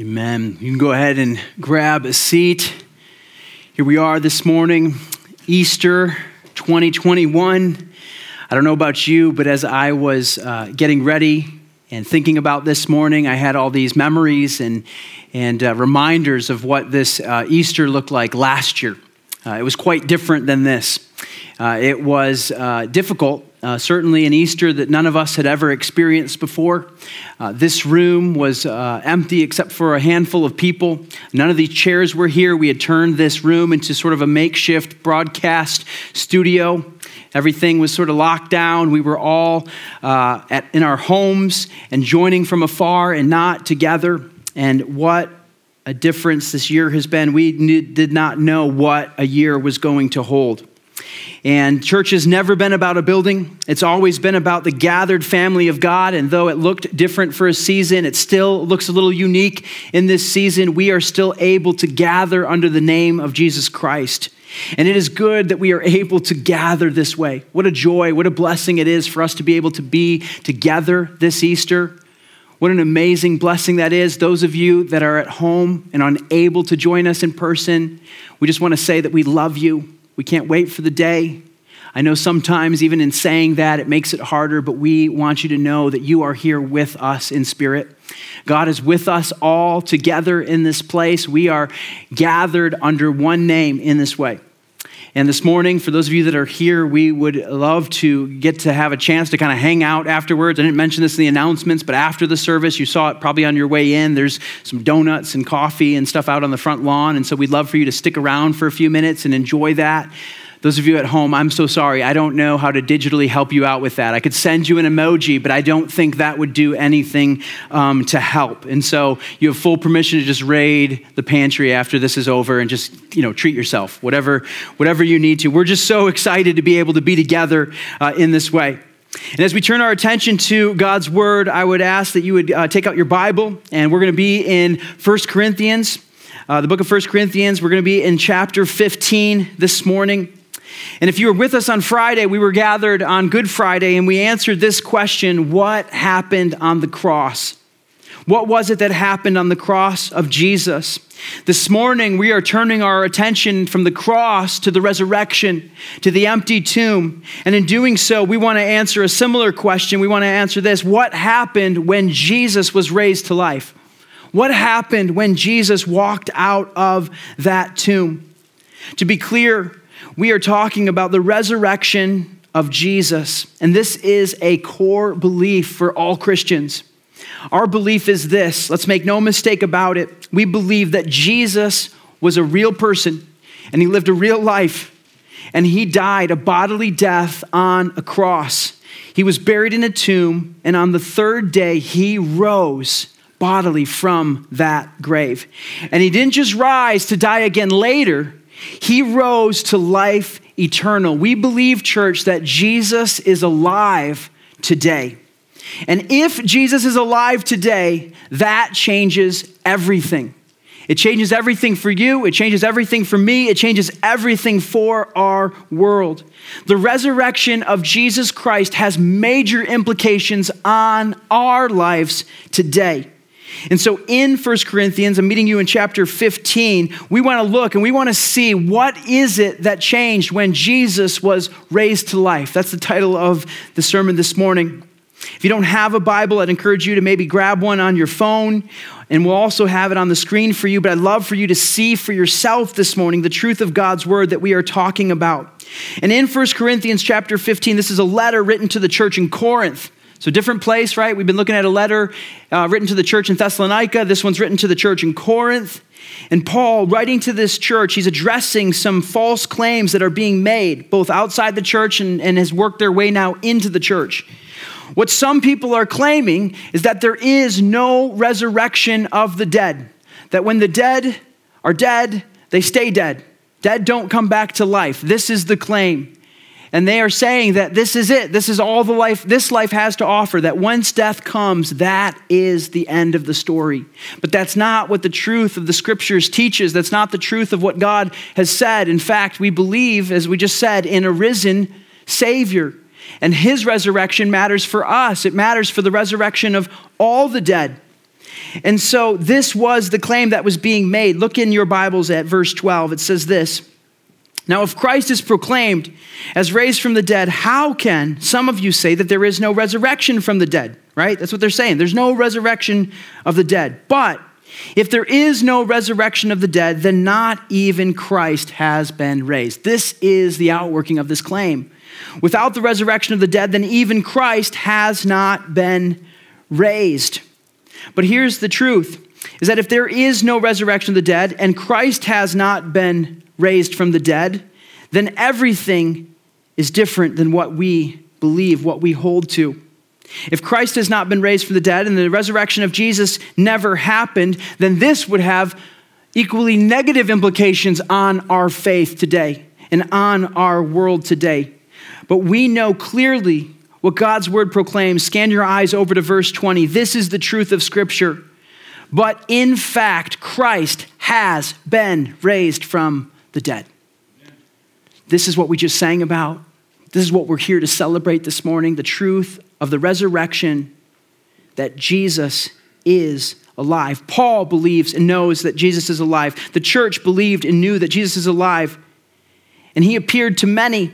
Amen. You can go ahead and grab a seat. Here we are this morning, Easter 2021. I don't know about you, but as I was uh, getting ready and thinking about this morning, I had all these memories and, and uh, reminders of what this uh, Easter looked like last year. Uh, it was quite different than this. Uh, it was uh, difficult uh, certainly an Easter that none of us had ever experienced before. Uh, this room was uh, empty except for a handful of people. None of these chairs were here. We had turned this room into sort of a makeshift broadcast studio. Everything was sort of locked down. We were all uh, at, in our homes and joining from afar and not together. And what a difference this year has been. We did not know what a year was going to hold. And church has never been about a building. It's always been about the gathered family of God. And though it looked different for a season, it still looks a little unique in this season. We are still able to gather under the name of Jesus Christ. And it is good that we are able to gather this way. What a joy, what a blessing it is for us to be able to be together this Easter. What an amazing blessing that is. Those of you that are at home and unable to join us in person, we just want to say that we love you. We can't wait for the day. I know sometimes, even in saying that, it makes it harder, but we want you to know that you are here with us in spirit. God is with us all together in this place. We are gathered under one name in this way. And this morning, for those of you that are here, we would love to get to have a chance to kind of hang out afterwards. I didn't mention this in the announcements, but after the service, you saw it probably on your way in. There's some donuts and coffee and stuff out on the front lawn. And so we'd love for you to stick around for a few minutes and enjoy that. Those of you at home, I'm so sorry. I don't know how to digitally help you out with that. I could send you an emoji, but I don't think that would do anything um, to help. And so you have full permission to just raid the pantry after this is over and just you know treat yourself, whatever whatever you need to. We're just so excited to be able to be together uh, in this way. And as we turn our attention to God's word, I would ask that you would uh, take out your Bible, and we're going to be in 1 Corinthians, uh, the book of 1 Corinthians. We're going to be in chapter 15 this morning. And if you were with us on Friday, we were gathered on Good Friday and we answered this question What happened on the cross? What was it that happened on the cross of Jesus? This morning, we are turning our attention from the cross to the resurrection, to the empty tomb. And in doing so, we want to answer a similar question. We want to answer this What happened when Jesus was raised to life? What happened when Jesus walked out of that tomb? To be clear, we are talking about the resurrection of Jesus. And this is a core belief for all Christians. Our belief is this let's make no mistake about it. We believe that Jesus was a real person and he lived a real life and he died a bodily death on a cross. He was buried in a tomb, and on the third day, he rose bodily from that grave. And he didn't just rise to die again later, he rose to life eternal. We believe, church, that Jesus is alive today. And if Jesus is alive today, that changes everything. It changes everything for you, it changes everything for me, it changes everything for our world. The resurrection of Jesus Christ has major implications on our lives today. And so in 1 Corinthians, I'm meeting you in chapter 15, we want to look and we want to see what is it that changed when Jesus was raised to life. That's the title of the sermon this morning. If you don't have a Bible, I'd encourage you to maybe grab one on your phone, and we'll also have it on the screen for you. But I'd love for you to see for yourself this morning the truth of God's word that we are talking about. And in 1 Corinthians chapter 15, this is a letter written to the church in Corinth. So, different place, right? We've been looking at a letter uh, written to the church in Thessalonica. This one's written to the church in Corinth. And Paul, writing to this church, he's addressing some false claims that are being made, both outside the church and, and has worked their way now into the church. What some people are claiming is that there is no resurrection of the dead, that when the dead are dead, they stay dead. Dead don't come back to life. This is the claim. And they are saying that this is it. This is all the life this life has to offer. That once death comes, that is the end of the story. But that's not what the truth of the scriptures teaches. That's not the truth of what God has said. In fact, we believe, as we just said, in a risen Savior. And his resurrection matters for us, it matters for the resurrection of all the dead. And so this was the claim that was being made. Look in your Bibles at verse 12. It says this Now, if Christ is proclaimed as raised from the dead, how can some of you say that there is no resurrection from the dead? Right? That's what they're saying. There's no resurrection of the dead. But if there is no resurrection of the dead, then not even Christ has been raised. This is the outworking of this claim. Without the resurrection of the dead, then even Christ has not been raised. But here's the truth is that if there is no resurrection of the dead and Christ has not been raised from the dead, then everything is different than what we believe, what we hold to. If Christ has not been raised from the dead and the resurrection of Jesus never happened, then this would have equally negative implications on our faith today and on our world today. But we know clearly what God's word proclaims. Scan your eyes over to verse 20. This is the truth of Scripture. But in fact, Christ has been raised from the dead. This is what we just sang about. This is what we're here to celebrate this morning the truth of the resurrection that Jesus is alive. Paul believes and knows that Jesus is alive. The church believed and knew that Jesus is alive. And he appeared to many.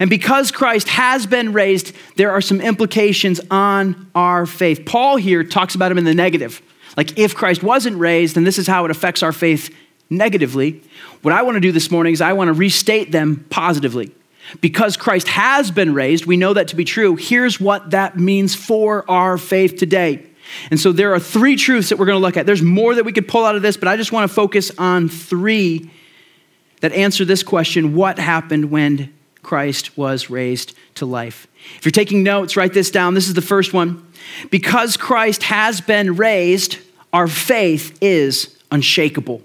And because Christ has been raised, there are some implications on our faith. Paul here talks about him in the negative. Like, if Christ wasn't raised, then this is how it affects our faith negatively. What I want to do this morning is I want to restate them positively. Because Christ has been raised, we know that to be true. Here's what that means for our faith today. And so there are three truths that we're going to look at. There's more that we could pull out of this, but I just want to focus on three that answer this question what happened when Christ was raised to life. If you're taking notes, write this down. This is the first one. Because Christ has been raised, our faith is unshakable.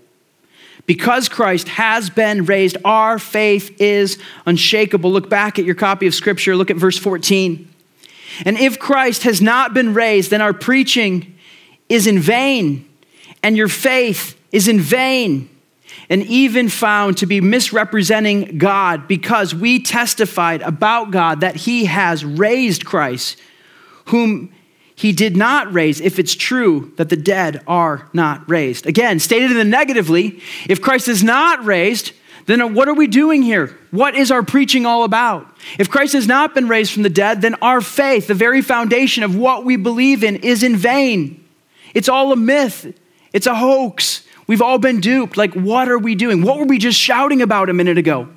Because Christ has been raised, our faith is unshakable. Look back at your copy of Scripture, look at verse 14. And if Christ has not been raised, then our preaching is in vain, and your faith is in vain and even found to be misrepresenting God because we testified about God that He has raised Christ, whom He did not raise, if it's true that the dead are not raised. Again, stated in the negatively, if Christ is not raised, then what are we doing here? What is our preaching all about? If Christ has not been raised from the dead, then our faith, the very foundation of what we believe in, is in vain. It's all a myth, it's a hoax. We've all been duped. Like, what are we doing? What were we just shouting about a minute ago?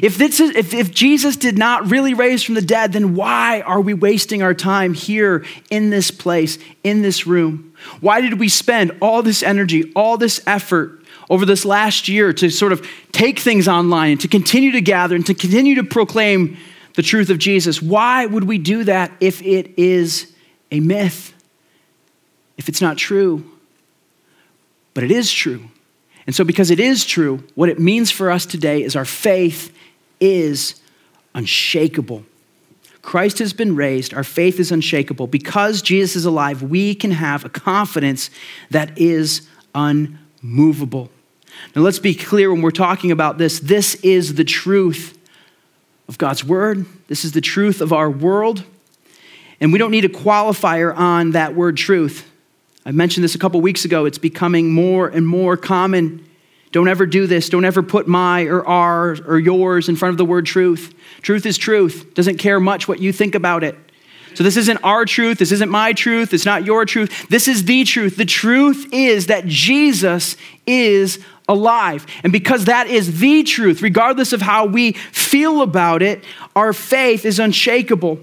If, this is, if, if Jesus did not really raise from the dead, then why are we wasting our time here in this place, in this room? Why did we spend all this energy, all this effort over this last year to sort of take things online and to continue to gather and to continue to proclaim the truth of Jesus? Why would we do that if it is a myth? If it's not true? but it is true. And so, because it is true, what it means for us today is our faith is unshakable. Christ has been raised, our faith is unshakable. Because Jesus is alive, we can have a confidence that is unmovable. Now, let's be clear when we're talking about this this is the truth of God's word, this is the truth of our world. And we don't need a qualifier on that word truth. I mentioned this a couple weeks ago. It's becoming more and more common. Don't ever do this. Don't ever put my or our or yours in front of the word truth. Truth is truth. Doesn't care much what you think about it. So this isn't our truth. This isn't my truth. It's not your truth. This is the truth. The truth is that Jesus is alive. And because that is the truth, regardless of how we feel about it, our faith is unshakable.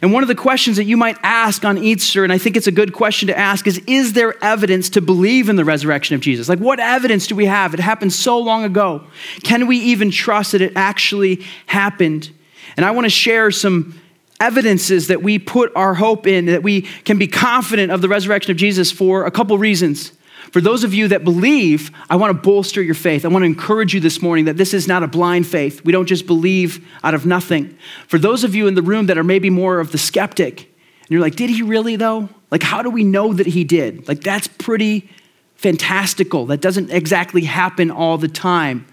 And one of the questions that you might ask on Easter, and I think it's a good question to ask, is Is there evidence to believe in the resurrection of Jesus? Like, what evidence do we have? It happened so long ago. Can we even trust that it actually happened? And I want to share some evidences that we put our hope in, that we can be confident of the resurrection of Jesus for a couple reasons. For those of you that believe, I want to bolster your faith. I want to encourage you this morning that this is not a blind faith. We don't just believe out of nothing. For those of you in the room that are maybe more of the skeptic, and you're like, did he really though? Like, how do we know that he did? Like, that's pretty fantastical. That doesn't exactly happen all the time.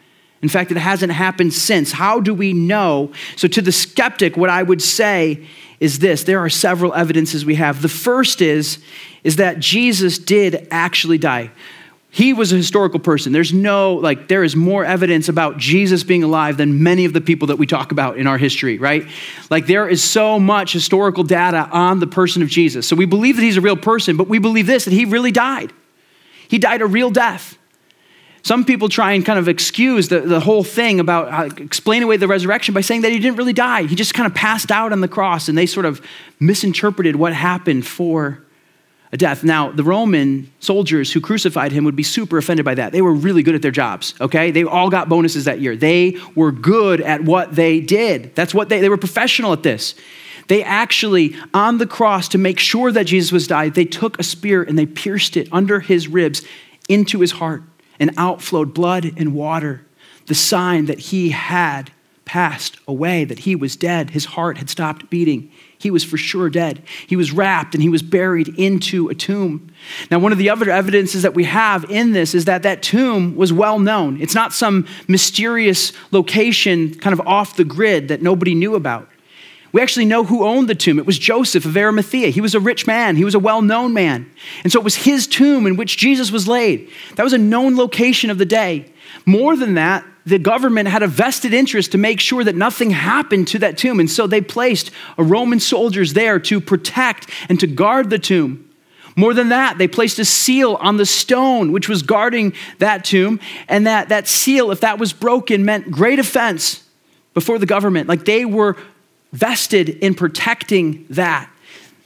In fact, it hasn't happened since. How do we know? So, to the skeptic, what I would say is this there are several evidences we have. The first is, is that Jesus did actually die. He was a historical person. There's no, like, there is more evidence about Jesus being alive than many of the people that we talk about in our history, right? Like, there is so much historical data on the person of Jesus. So we believe that he's a real person, but we believe this that he really died. He died a real death. Some people try and kind of excuse the, the whole thing about uh, explain away the resurrection by saying that he didn't really die. He just kind of passed out on the cross, and they sort of misinterpreted what happened for a death. Now, the Roman soldiers who crucified him would be super offended by that. They were really good at their jobs, okay? They all got bonuses that year. They were good at what they did. That's what they, they were professional at this. They actually, on the cross, to make sure that Jesus was died, they took a spear and they pierced it under his ribs into his heart, and out flowed blood and water, the sign that he had passed away, that he was dead. His heart had stopped beating. He was for sure dead. He was wrapped and he was buried into a tomb. Now, one of the other evidences that we have in this is that that tomb was well known. It's not some mysterious location kind of off the grid that nobody knew about. We actually know who owned the tomb. It was Joseph of Arimathea. He was a rich man, he was a well known man. And so it was his tomb in which Jesus was laid. That was a known location of the day. More than that, the government had a vested interest to make sure that nothing happened to that tomb. And so they placed a Roman soldiers there to protect and to guard the tomb. More than that, they placed a seal on the stone which was guarding that tomb. And that, that seal, if that was broken, meant great offense before the government. Like they were vested in protecting that.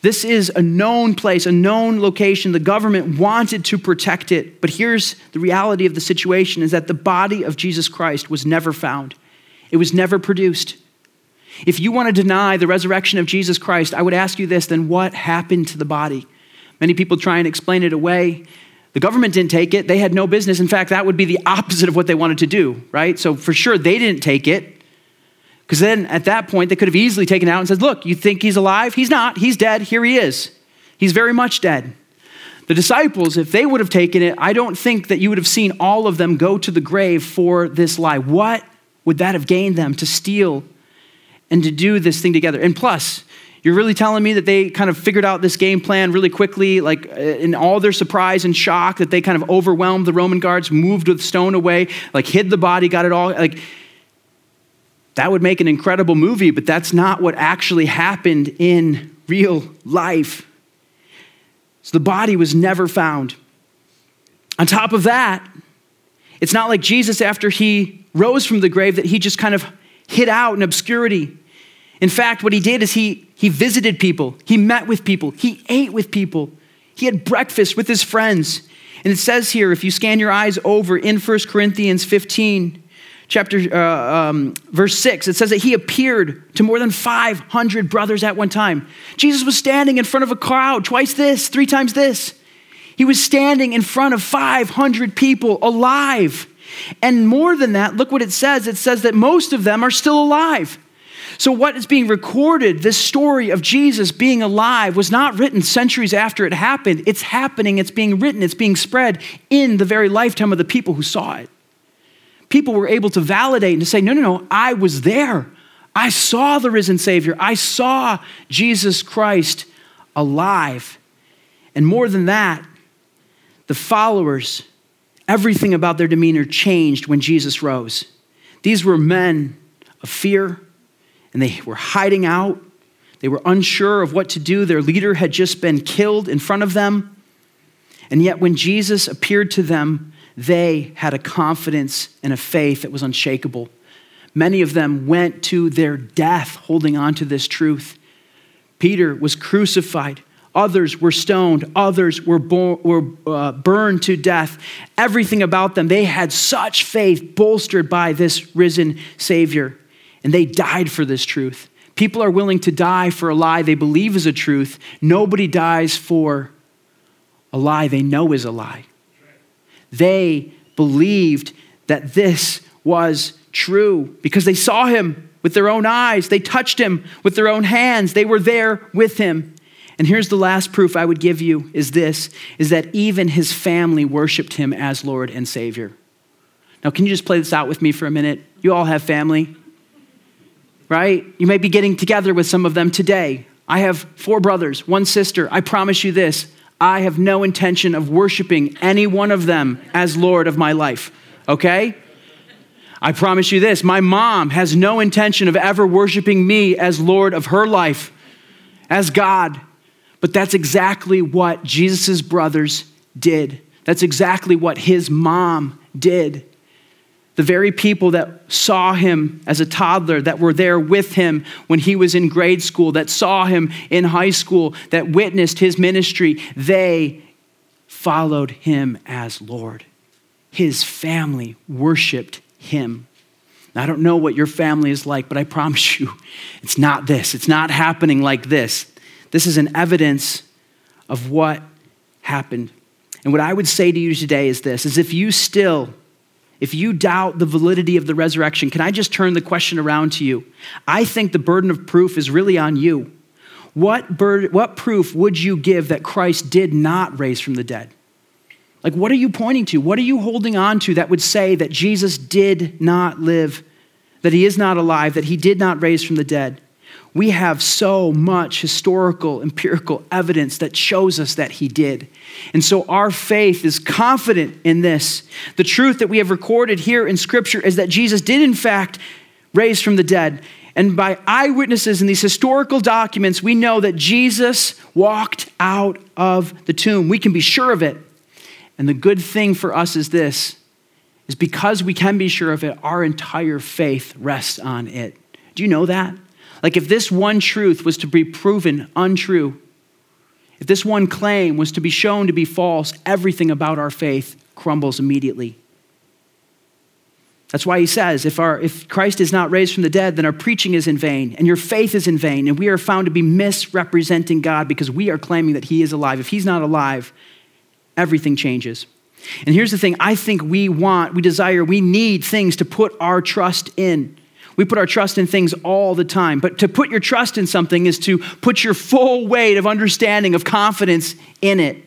This is a known place, a known location. The government wanted to protect it. But here's the reality of the situation is that the body of Jesus Christ was never found. It was never produced. If you want to deny the resurrection of Jesus Christ, I would ask you this, then what happened to the body? Many people try and explain it away. The government didn't take it. They had no business. In fact, that would be the opposite of what they wanted to do, right? So for sure they didn't take it. Because then at that point, they could have easily taken out and said, Look, you think he's alive? He's not. He's dead. Here he is. He's very much dead. The disciples, if they would have taken it, I don't think that you would have seen all of them go to the grave for this lie. What would that have gained them to steal and to do this thing together? And plus, you're really telling me that they kind of figured out this game plan really quickly, like uh, in all their surprise and shock, that they kind of overwhelmed the Roman guards, moved the stone away, like hid the body, got it all. Like that would make an incredible movie, but that's not what actually happened in real life. So the body was never found. On top of that, it's not like Jesus, after he rose from the grave, that he just kind of hid out in obscurity. In fact, what he did is he, he visited people, he met with people, he ate with people, he had breakfast with his friends. And it says here, if you scan your eyes over in 1 Corinthians 15, chapter uh, um, verse 6 it says that he appeared to more than 500 brothers at one time. Jesus was standing in front of a crowd twice this three times this. He was standing in front of 500 people alive. And more than that look what it says. It says that most of them are still alive. So, what is being recorded, this story of Jesus being alive, was not written centuries after it happened. It's happening, it's being written, it's being spread in the very lifetime of the people who saw it people were able to validate and to say, no, no, no, I was there. I saw the risen Savior. I saw Jesus Christ alive. And more than that, the followers, everything about their demeanor changed when Jesus rose. These were men of fear, and they were hiding out. They were unsure of what to do. Their leader had just been killed in front of them. And yet, when Jesus appeared to them, they had a confidence and a faith that was unshakable. Many of them went to their death holding on to this truth. Peter was crucified. Others were stoned. Others were, bo- were uh, burned to death. Everything about them, they had such faith bolstered by this risen Savior. And they died for this truth. People are willing to die for a lie they believe is a truth. Nobody dies for a lie they know is a lie. They believed that this was true because they saw him with their own eyes. They touched him with their own hands. They were there with him. And here's the last proof I would give you is this is that even his family worshiped him as Lord and Savior. Now, can you just play this out with me for a minute? You all have family, right? You may be getting together with some of them today. I have four brothers, one sister. I promise you this I have no intention of worshiping any one of them as Lord of my life, okay? I promise you this my mom has no intention of ever worshiping me as Lord of her life, as God. But that's exactly what Jesus' brothers did. That's exactly what his mom did. The very people that saw him as a toddler, that were there with him when he was in grade school, that saw him in high school, that witnessed his ministry, they followed him as Lord. His family worshiped him. Now, I don't know what your family is like, but I promise you, it's not this. It's not happening like this. This is an evidence of what happened. And what I would say to you today is this is if you still if you doubt the validity of the resurrection, can I just turn the question around to you? I think the burden of proof is really on you. What, burden, what proof would you give that Christ did not raise from the dead? Like, what are you pointing to? What are you holding on to that would say that Jesus did not live, that he is not alive, that he did not raise from the dead? We have so much historical, empirical evidence that shows us that he did. And so our faith is confident in this. The truth that we have recorded here in Scripture is that Jesus did, in fact, raise from the dead. And by eyewitnesses in these historical documents, we know that Jesus walked out of the tomb. We can be sure of it. And the good thing for us is this is because we can be sure of it, our entire faith rests on it. Do you know that? Like, if this one truth was to be proven untrue, if this one claim was to be shown to be false, everything about our faith crumbles immediately. That's why he says, if, our, if Christ is not raised from the dead, then our preaching is in vain, and your faith is in vain, and we are found to be misrepresenting God because we are claiming that he is alive. If he's not alive, everything changes. And here's the thing I think we want, we desire, we need things to put our trust in. We put our trust in things all the time. But to put your trust in something is to put your full weight of understanding, of confidence in it.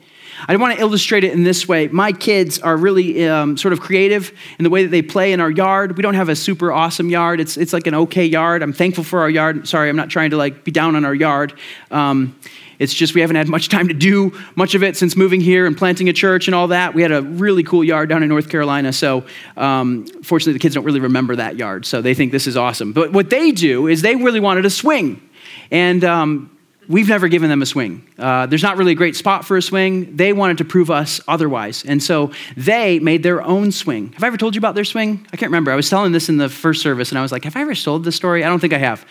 I want to illustrate it in this way. My kids are really um, sort of creative in the way that they play in our yard. We don't have a super awesome yard. It's, it's like an okay yard. I'm thankful for our yard. Sorry, I'm not trying to like be down on our yard. Um, it's just we haven't had much time to do much of it since moving here and planting a church and all that. We had a really cool yard down in North Carolina. So, um, fortunately, the kids don't really remember that yard. So, they think this is awesome. But what they do is they really wanted a swing. And um, we've never given them a swing. Uh, there's not really a great spot for a swing. They wanted to prove us otherwise. And so they made their own swing. Have I ever told you about their swing? I can't remember. I was telling this in the first service and I was like, have I ever told this story? I don't think I have.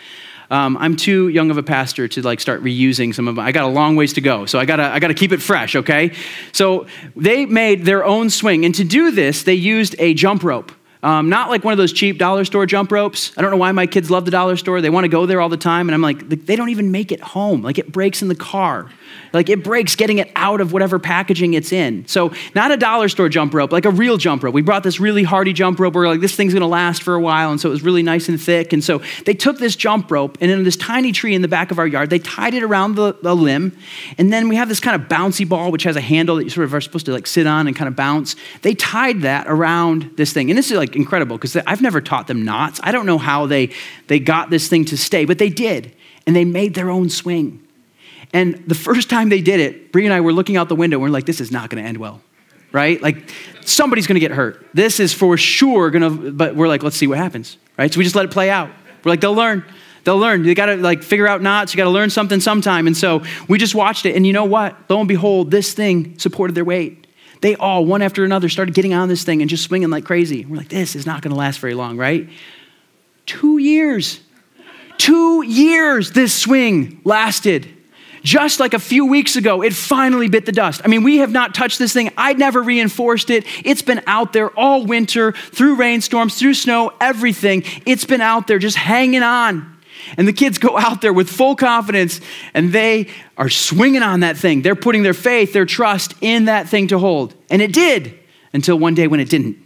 Um, I'm too young of a pastor to like start reusing some of them. I got a long ways to go, so I gotta I gotta keep it fresh. Okay, so they made their own swing, and to do this, they used a jump rope. Um, not like one of those cheap dollar store jump ropes. I don't know why my kids love the dollar store. They want to go there all the time. And I'm like, they don't even make it home. Like it breaks in the car. Like it breaks getting it out of whatever packaging it's in. So, not a dollar store jump rope, like a real jump rope. We brought this really hardy jump rope where like this thing's gonna last for a while. And so it was really nice and thick. And so they took this jump rope and in this tiny tree in the back of our yard, they tied it around the, the limb. And then we have this kind of bouncy ball, which has a handle that you sort of are supposed to like sit on and kind of bounce. They tied that around this thing. And this is like incredible because I've never taught them knots. I don't know how they, they got this thing to stay, but they did. And they made their own swing. And the first time they did it, Bree and I were looking out the window. And we're like, this is not going to end well, right? Like somebody's going to get hurt. This is for sure going to, but we're like, let's see what happens, right? So we just let it play out. We're like, they'll learn. They'll learn. You got to like figure out knots. You got to learn something sometime. And so we just watched it. And you know what? Lo and behold, this thing supported their weight. They all, one after another, started getting on this thing and just swinging like crazy. We're like, this is not going to last very long, right? Two years. Two years this swing lasted. Just like a few weeks ago, it finally bit the dust. I mean, we have not touched this thing. I'd never reinforced it. It's been out there all winter, through rainstorms, through snow, everything. It's been out there just hanging on. And the kids go out there with full confidence and they are swinging on that thing. They're putting their faith, their trust in that thing to hold. And it did until one day when it didn't.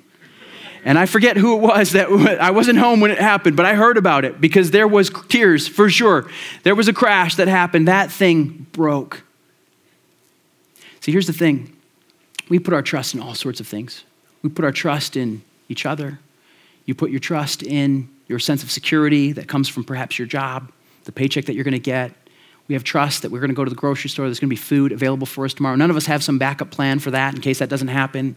And I forget who it was that I wasn't home when it happened, but I heard about it because there was tears for sure. There was a crash that happened. That thing broke. See, here's the thing. We put our trust in all sorts of things. We put our trust in each other. You put your trust in your sense of security that comes from perhaps your job, the paycheck that you're going to get. We have trust that we're going to go to the grocery store, there's going to be food available for us tomorrow. None of us have some backup plan for that in case that doesn't happen.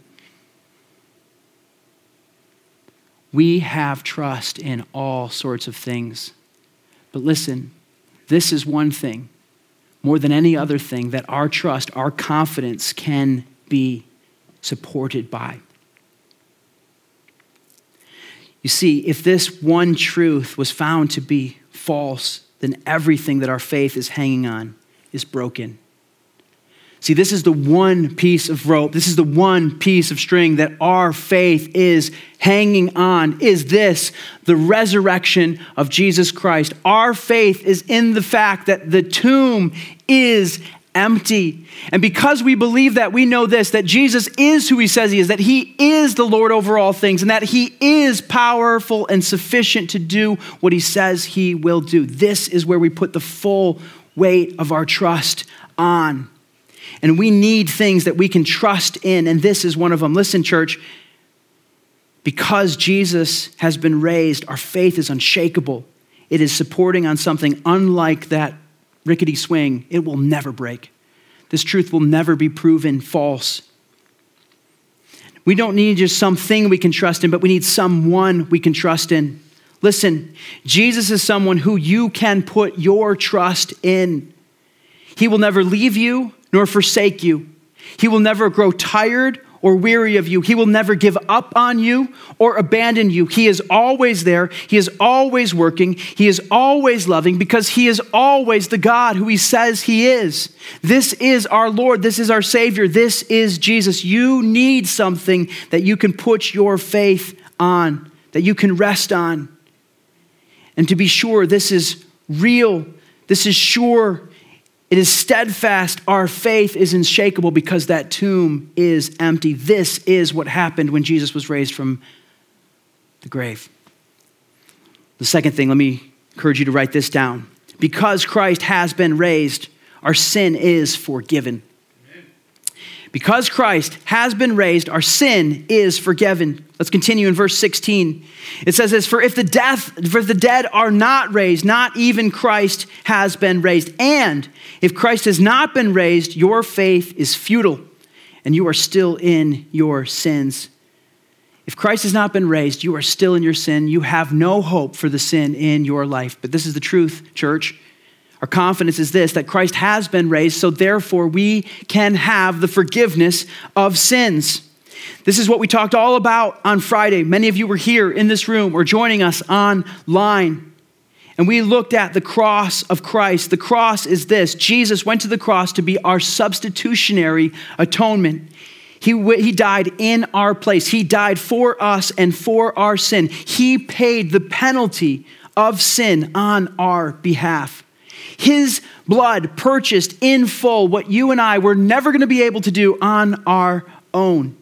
We have trust in all sorts of things. But listen, this is one thing, more than any other thing, that our trust, our confidence can be supported by. You see, if this one truth was found to be false, then everything that our faith is hanging on is broken. See, this is the one piece of rope, this is the one piece of string that our faith is hanging on. Is this the resurrection of Jesus Christ? Our faith is in the fact that the tomb is empty. And because we believe that, we know this that Jesus is who he says he is, that he is the Lord over all things, and that he is powerful and sufficient to do what he says he will do. This is where we put the full weight of our trust on. And we need things that we can trust in, and this is one of them. Listen, church, because Jesus has been raised, our faith is unshakable. It is supporting on something unlike that rickety swing. It will never break. This truth will never be proven false. We don't need just something we can trust in, but we need someone we can trust in. Listen, Jesus is someone who you can put your trust in. He will never leave you nor forsake you. He will never grow tired or weary of you. He will never give up on you or abandon you. He is always there. He is always working. He is always loving because He is always the God who He says He is. This is our Lord. This is our Savior. This is Jesus. You need something that you can put your faith on, that you can rest on. And to be sure, this is real. This is sure. It is steadfast. Our faith is unshakable because that tomb is empty. This is what happened when Jesus was raised from the grave. The second thing, let me encourage you to write this down. Because Christ has been raised, our sin is forgiven. Because Christ has been raised, our sin is forgiven. Let's continue in verse 16. It says this, for if the death for the dead are not raised, not even Christ has been raised. And if Christ has not been raised, your faith is futile and you are still in your sins. If Christ has not been raised, you are still in your sin. You have no hope for the sin in your life. But this is the truth, church. Our confidence is this that Christ has been raised, so therefore we can have the forgiveness of sins. This is what we talked all about on Friday. Many of you were here in this room or joining us online. And we looked at the cross of Christ. The cross is this Jesus went to the cross to be our substitutionary atonement. He, he died in our place. He died for us and for our sin. He paid the penalty of sin on our behalf. His blood purchased in full what you and I were never going to be able to do on our own.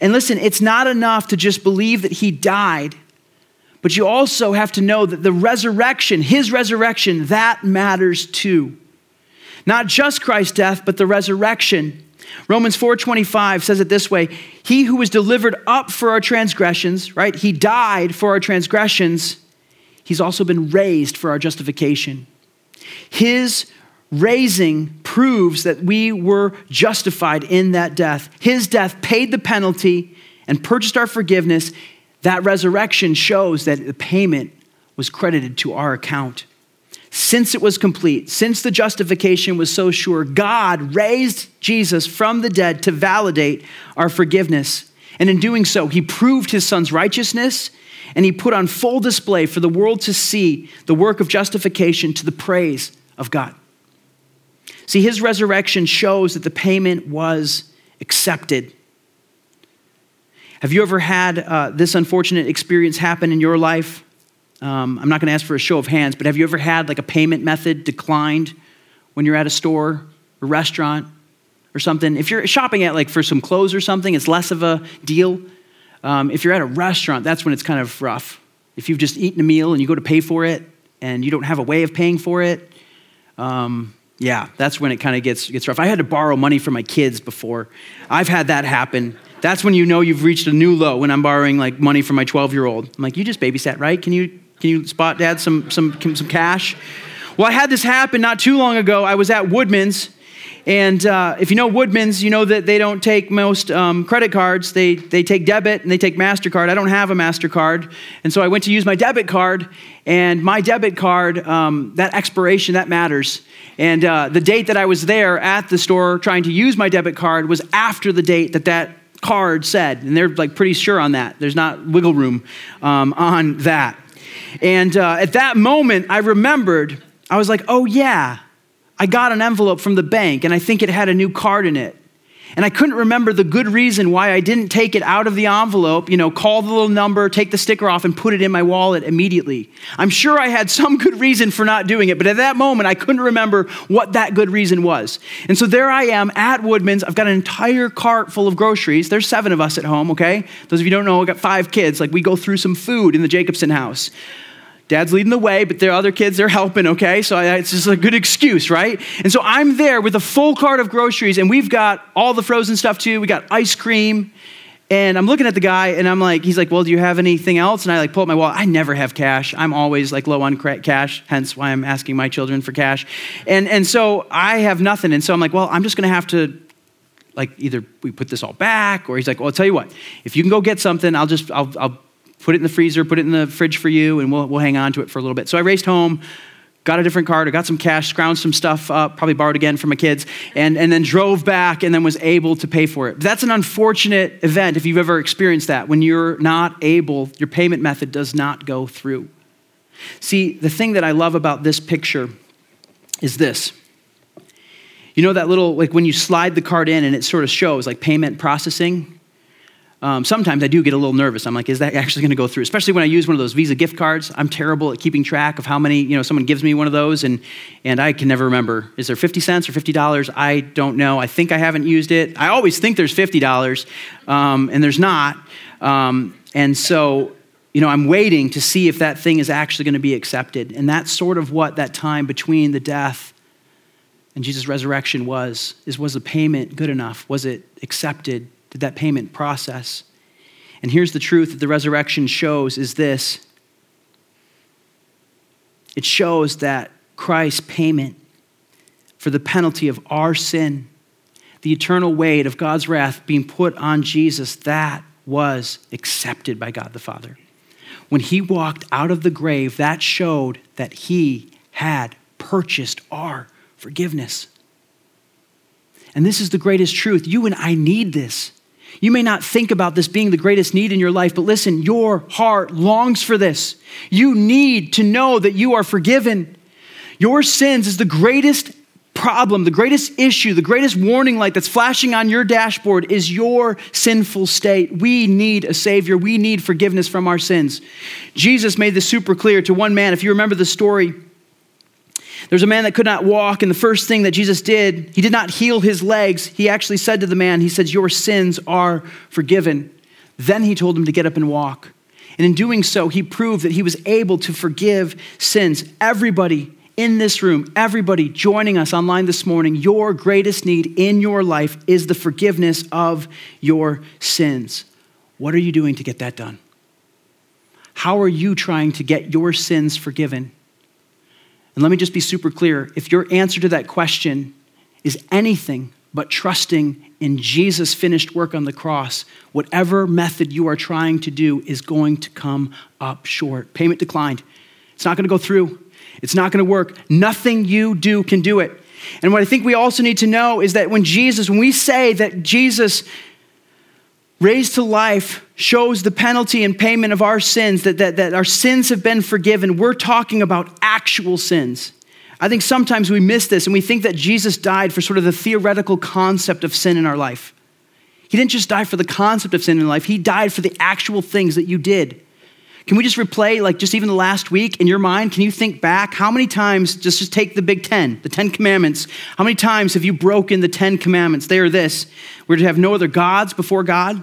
And listen, it's not enough to just believe that he died, but you also have to know that the resurrection, his resurrection, that matters too. Not just Christ's death, but the resurrection. Romans 4:25 says it this way, he who was delivered up for our transgressions, right? He died for our transgressions. He's also been raised for our justification. His raising proves that we were justified in that death. His death paid the penalty and purchased our forgiveness. That resurrection shows that the payment was credited to our account. Since it was complete, since the justification was so sure, God raised Jesus from the dead to validate our forgiveness. And in doing so, he proved his son's righteousness and he put on full display for the world to see the work of justification to the praise of God. See, his resurrection shows that the payment was accepted. Have you ever had uh, this unfortunate experience happen in your life? Um, I'm not going to ask for a show of hands, but have you ever had like a payment method declined when you're at a store or restaurant or something? If you're shopping at like for some clothes or something, it's less of a deal. Um, if you're at a restaurant, that's when it's kind of rough. If you've just eaten a meal and you go to pay for it and you don't have a way of paying for it, um, yeah, that's when it kind of gets, gets rough. I had to borrow money from my kids before. I've had that happen. That's when you know you've reached a new low when I'm borrowing like money from my 12 year old. I'm like, you just babysat, right? Can you, can you spot dad some, some, some cash? Well, I had this happen not too long ago. I was at Woodman's and uh, if you know Woodman's, you know that they don't take most um, credit cards. They, they take debit and they take MasterCard. I don't have a MasterCard. And so I went to use my debit card. And my debit card, um, that expiration, that matters. And uh, the date that I was there at the store trying to use my debit card was after the date that that card said. And they're like pretty sure on that. There's not wiggle room um, on that. And uh, at that moment, I remembered, I was like, oh, yeah I got an envelope from the bank and I think it had a new card in it. And I couldn't remember the good reason why I didn't take it out of the envelope, you know, call the little number, take the sticker off, and put it in my wallet immediately. I'm sure I had some good reason for not doing it, but at that moment, I couldn't remember what that good reason was. And so there I am at Woodman's. I've got an entire cart full of groceries. There's seven of us at home, okay? Those of you don't know, I've got five kids. Like, we go through some food in the Jacobson house. Dad's leading the way, but there are other kids, they're helping, okay? So it's just a good excuse, right? And so I'm there with a full cart of groceries, and we've got all the frozen stuff too. We got ice cream. And I'm looking at the guy, and I'm like, he's like, well, do you have anything else? And I like pull up my wallet. I never have cash. I'm always like low on cash, hence why I'm asking my children for cash. And, and so I have nothing. And so I'm like, well, I'm just going to have to like either we put this all back or he's like well i'll tell you what if you can go get something i'll just i'll, I'll put it in the freezer, put it in the fridge for you, and we'll, we'll hang on to it for a little bit. So I raced home, got a different card, I got some cash, scrounged some stuff up, probably borrowed again from my kids, and, and then drove back and then was able to pay for it. That's an unfortunate event if you've ever experienced that. When you're not able, your payment method does not go through. See, the thing that I love about this picture is this. You know that little, like when you slide the card in and it sort of shows like payment processing? Um, sometimes I do get a little nervous. I'm like, is that actually going to go through? Especially when I use one of those Visa gift cards. I'm terrible at keeping track of how many, you know, someone gives me one of those and, and I can never remember. Is there 50 cents or $50? I don't know. I think I haven't used it. I always think there's $50 um, and there's not. Um, and so, you know, I'm waiting to see if that thing is actually going to be accepted. And that's sort of what that time between the death and Jesus' resurrection was, is was the payment good enough? Was it accepted? Did that payment process. And here's the truth that the resurrection shows is this it shows that Christ's payment for the penalty of our sin, the eternal weight of God's wrath being put on Jesus, that was accepted by God the Father. When he walked out of the grave, that showed that he had purchased our forgiveness. And this is the greatest truth. You and I need this. You may not think about this being the greatest need in your life, but listen, your heart longs for this. You need to know that you are forgiven. Your sins is the greatest problem, the greatest issue, the greatest warning light that's flashing on your dashboard is your sinful state. We need a Savior. We need forgiveness from our sins. Jesus made this super clear to one man. If you remember the story, there's a man that could not walk, and the first thing that Jesus did, he did not heal his legs. He actually said to the man, He said, Your sins are forgiven. Then he told him to get up and walk. And in doing so, he proved that he was able to forgive sins. Everybody in this room, everybody joining us online this morning, your greatest need in your life is the forgiveness of your sins. What are you doing to get that done? How are you trying to get your sins forgiven? And let me just be super clear if your answer to that question is anything but trusting in Jesus' finished work on the cross, whatever method you are trying to do is going to come up short. Payment declined. It's not going to go through. It's not going to work. Nothing you do can do it. And what I think we also need to know is that when Jesus, when we say that Jesus raised to life shows the penalty and payment of our sins, that, that, that our sins have been forgiven. We're talking about actual sins. I think sometimes we miss this and we think that Jesus died for sort of the theoretical concept of sin in our life. He didn't just die for the concept of sin in life, He died for the actual things that you did. Can we just replay, like just even the last week in your mind? Can you think back? How many times, just, just take the big 10, the 10 commandments. How many times have you broken the 10 commandments? They are this we're to have no other gods before God.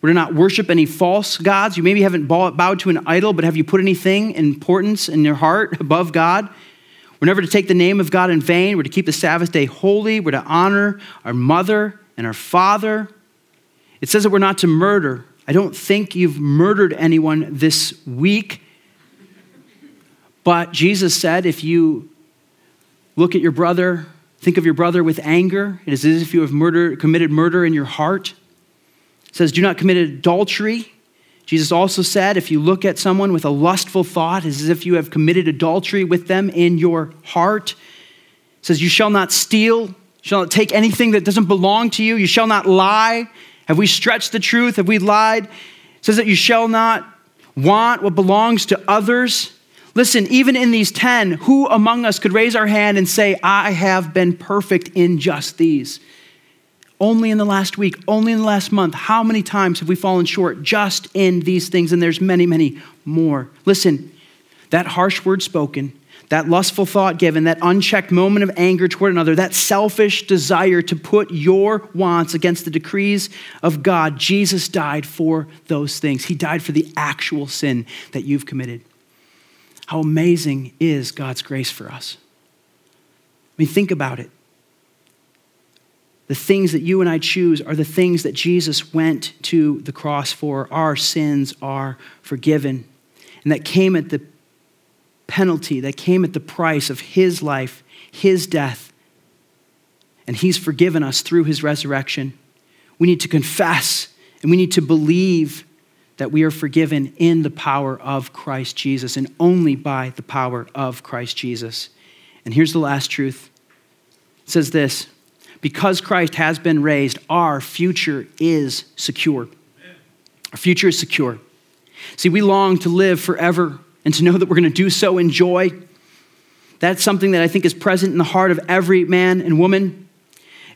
We're to not worship any false gods. You maybe haven't bowed to an idol, but have you put anything importance in your heart above God? We're never to take the name of God in vain. We're to keep the Sabbath day holy. We're to honor our mother and our father. It says that we're not to murder. I don't think you've murdered anyone this week. But Jesus said if you look at your brother, think of your brother with anger, it is as if you have murder, committed murder in your heart. It says, do not commit adultery. Jesus also said, if you look at someone with a lustful thought, it's as if you have committed adultery with them in your heart. It says, you shall not steal, you shall not take anything that doesn't belong to you, you shall not lie. Have we stretched the truth? Have we lied? It says that you shall not want what belongs to others. Listen, even in these 10, who among us could raise our hand and say, I have been perfect in just these? Only in the last week, only in the last month, how many times have we fallen short just in these things? And there's many, many more. Listen, that harsh word spoken, that lustful thought given, that unchecked moment of anger toward another, that selfish desire to put your wants against the decrees of God, Jesus died for those things. He died for the actual sin that you've committed. How amazing is God's grace for us? I mean, think about it. The things that you and I choose are the things that Jesus went to the cross for. Our sins are forgiven. And that came at the penalty, that came at the price of his life, his death. And he's forgiven us through his resurrection. We need to confess and we need to believe that we are forgiven in the power of Christ Jesus and only by the power of Christ Jesus. And here's the last truth it says this because Christ has been raised, our future is secure. Our future is secure. See, we long to live forever and to know that we're going to do so in joy. That's something that I think is present in the heart of every man and woman.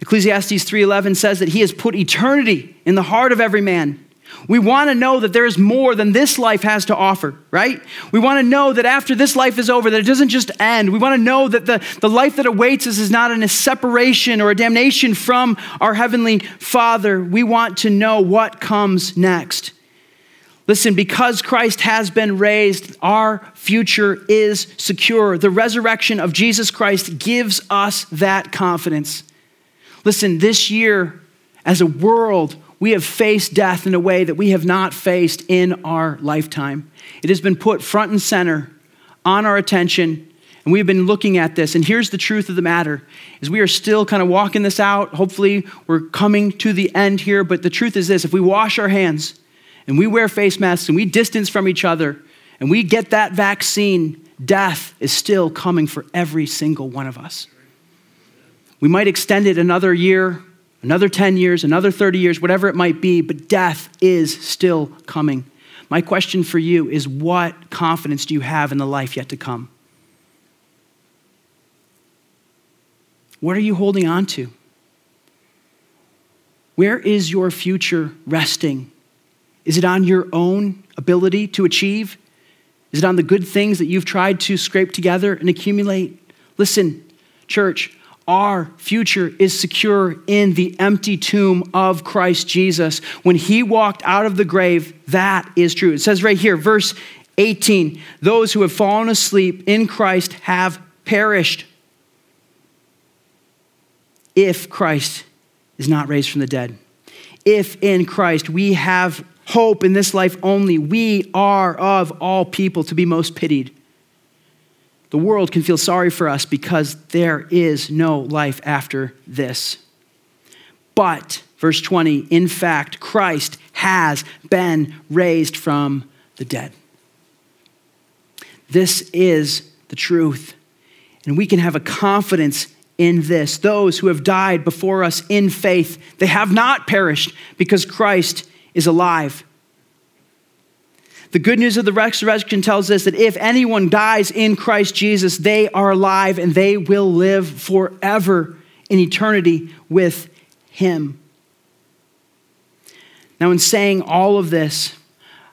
Ecclesiastes 3:11 says that he has put eternity in the heart of every man. We want to know that there is more than this life has to offer, right? We want to know that after this life is over, that it doesn't just end. We want to know that the, the life that awaits us is not in a separation or a damnation from our Heavenly Father. We want to know what comes next. Listen, because Christ has been raised, our future is secure. The resurrection of Jesus Christ gives us that confidence. Listen, this year, as a world, we have faced death in a way that we have not faced in our lifetime. It has been put front and center on our attention and we've been looking at this and here's the truth of the matter is we are still kind of walking this out hopefully we're coming to the end here but the truth is this if we wash our hands and we wear face masks and we distance from each other and we get that vaccine death is still coming for every single one of us we might extend it another year another 10 years, another 30 years, whatever it might be, but death is still coming. My question for you is what confidence do you have in the life yet to come? What are you holding on to? Where is your future resting? Is it on your own ability to achieve? Is it on the good things that you've tried to scrape together and accumulate? Listen, church, our future is secure in the empty tomb of Christ Jesus. When he walked out of the grave, that is true. It says right here, verse 18 those who have fallen asleep in Christ have perished. If Christ is not raised from the dead, if in Christ we have hope in this life only, we are of all people to be most pitied. The world can feel sorry for us because there is no life after this. But, verse 20, in fact, Christ has been raised from the dead. This is the truth. And we can have a confidence in this. Those who have died before us in faith, they have not perished because Christ is alive. The good news of the resurrection tells us that if anyone dies in Christ Jesus, they are alive and they will live forever in eternity with Him. Now, in saying all of this,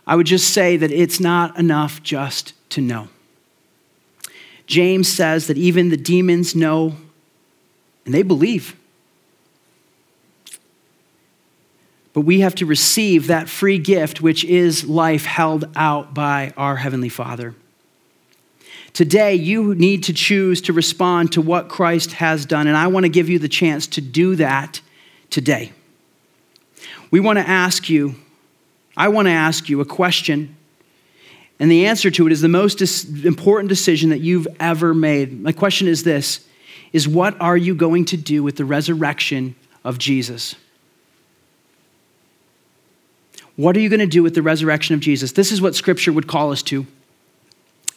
I would just say that it's not enough just to know. James says that even the demons know and they believe. But we have to receive that free gift, which is life held out by our Heavenly Father. Today, you need to choose to respond to what Christ has done, and I want to give you the chance to do that today. we want to ask you, I want to ask you a question. And the answer to it is the most important decision that you've ever made. My question is this is what are you going to do with the resurrection of Jesus? What are you going to do with the resurrection of Jesus? This is what Scripture would call us to.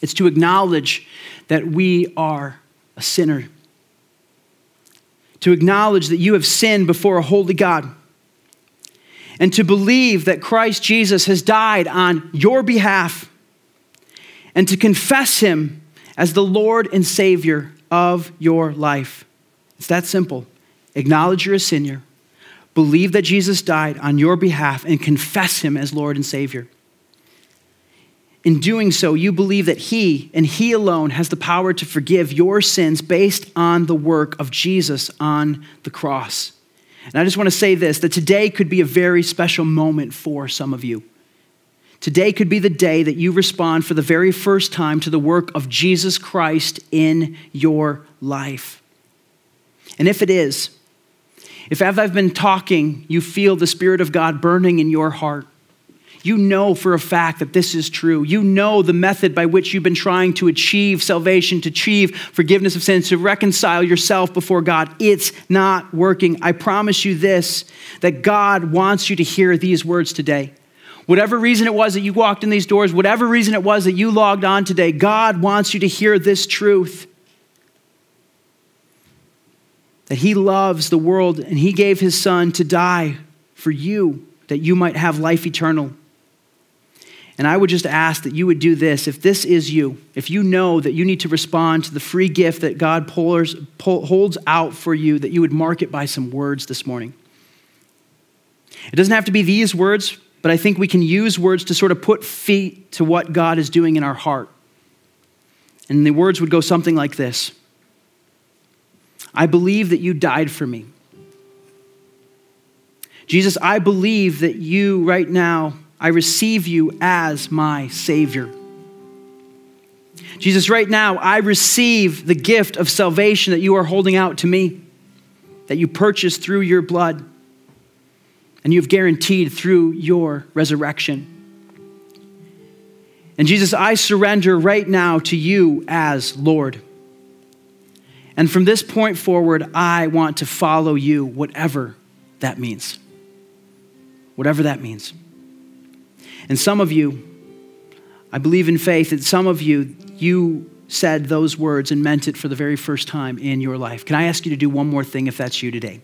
It's to acknowledge that we are a sinner, to acknowledge that you have sinned before a holy God, and to believe that Christ Jesus has died on your behalf, and to confess him as the Lord and Savior of your life. It's that simple. Acknowledge you're a sinner, believe that Jesus died on your behalf, and confess him as Lord and Savior. In doing so, you believe that He and He alone has the power to forgive your sins based on the work of Jesus on the cross. And I just want to say this that today could be a very special moment for some of you. Today could be the day that you respond for the very first time to the work of Jesus Christ in your life. And if it is, if as I've been talking, you feel the Spirit of God burning in your heart, you know for a fact that this is true. You know the method by which you've been trying to achieve salvation, to achieve forgiveness of sins, to reconcile yourself before God. It's not working. I promise you this that God wants you to hear these words today. Whatever reason it was that you walked in these doors, whatever reason it was that you logged on today, God wants you to hear this truth that He loves the world and He gave His Son to die for you, that you might have life eternal. And I would just ask that you would do this. If this is you, if you know that you need to respond to the free gift that God pours, holds out for you, that you would mark it by some words this morning. It doesn't have to be these words, but I think we can use words to sort of put feet to what God is doing in our heart. And the words would go something like this I believe that you died for me. Jesus, I believe that you right now I receive you as my Savior. Jesus, right now, I receive the gift of salvation that you are holding out to me, that you purchased through your blood, and you've guaranteed through your resurrection. And Jesus, I surrender right now to you as Lord. And from this point forward, I want to follow you, whatever that means. Whatever that means. And some of you, I believe in faith that some of you, you said those words and meant it for the very first time in your life. Can I ask you to do one more thing if that's you today?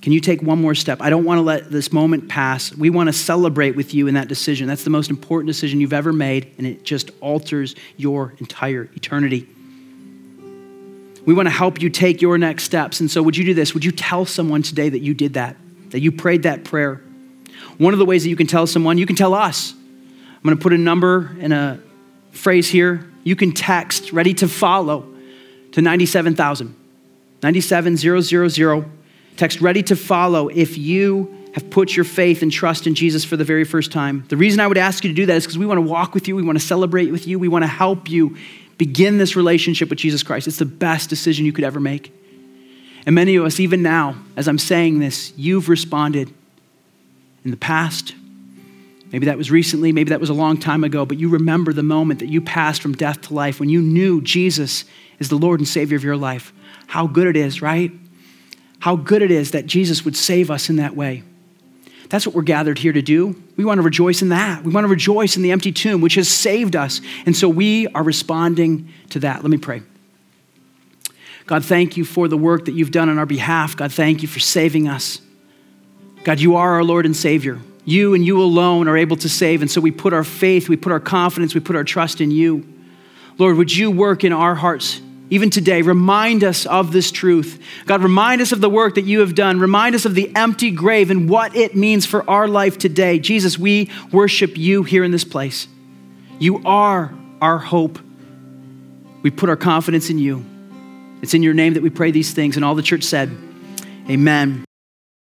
Can you take one more step? I don't want to let this moment pass. We want to celebrate with you in that decision. That's the most important decision you've ever made, and it just alters your entire eternity. We want to help you take your next steps. And so, would you do this? Would you tell someone today that you did that, that you prayed that prayer? One of the ways that you can tell someone, you can tell us. I'm going to put a number and a phrase here. You can text ready to follow to 97,000. 97000. Text ready to follow if you have put your faith and trust in Jesus for the very first time. The reason I would ask you to do that is because we want to walk with you, we want to celebrate with you, we want to help you begin this relationship with Jesus Christ. It's the best decision you could ever make. And many of us, even now, as I'm saying this, you've responded in the past. Maybe that was recently, maybe that was a long time ago, but you remember the moment that you passed from death to life when you knew Jesus is the Lord and Savior of your life. How good it is, right? How good it is that Jesus would save us in that way. That's what we're gathered here to do. We want to rejoice in that. We want to rejoice in the empty tomb, which has saved us. And so we are responding to that. Let me pray. God, thank you for the work that you've done on our behalf. God, thank you for saving us. God, you are our Lord and Savior. You and you alone are able to save. And so we put our faith, we put our confidence, we put our trust in you. Lord, would you work in our hearts even today? Remind us of this truth. God, remind us of the work that you have done. Remind us of the empty grave and what it means for our life today. Jesus, we worship you here in this place. You are our hope. We put our confidence in you. It's in your name that we pray these things. And all the church said, Amen.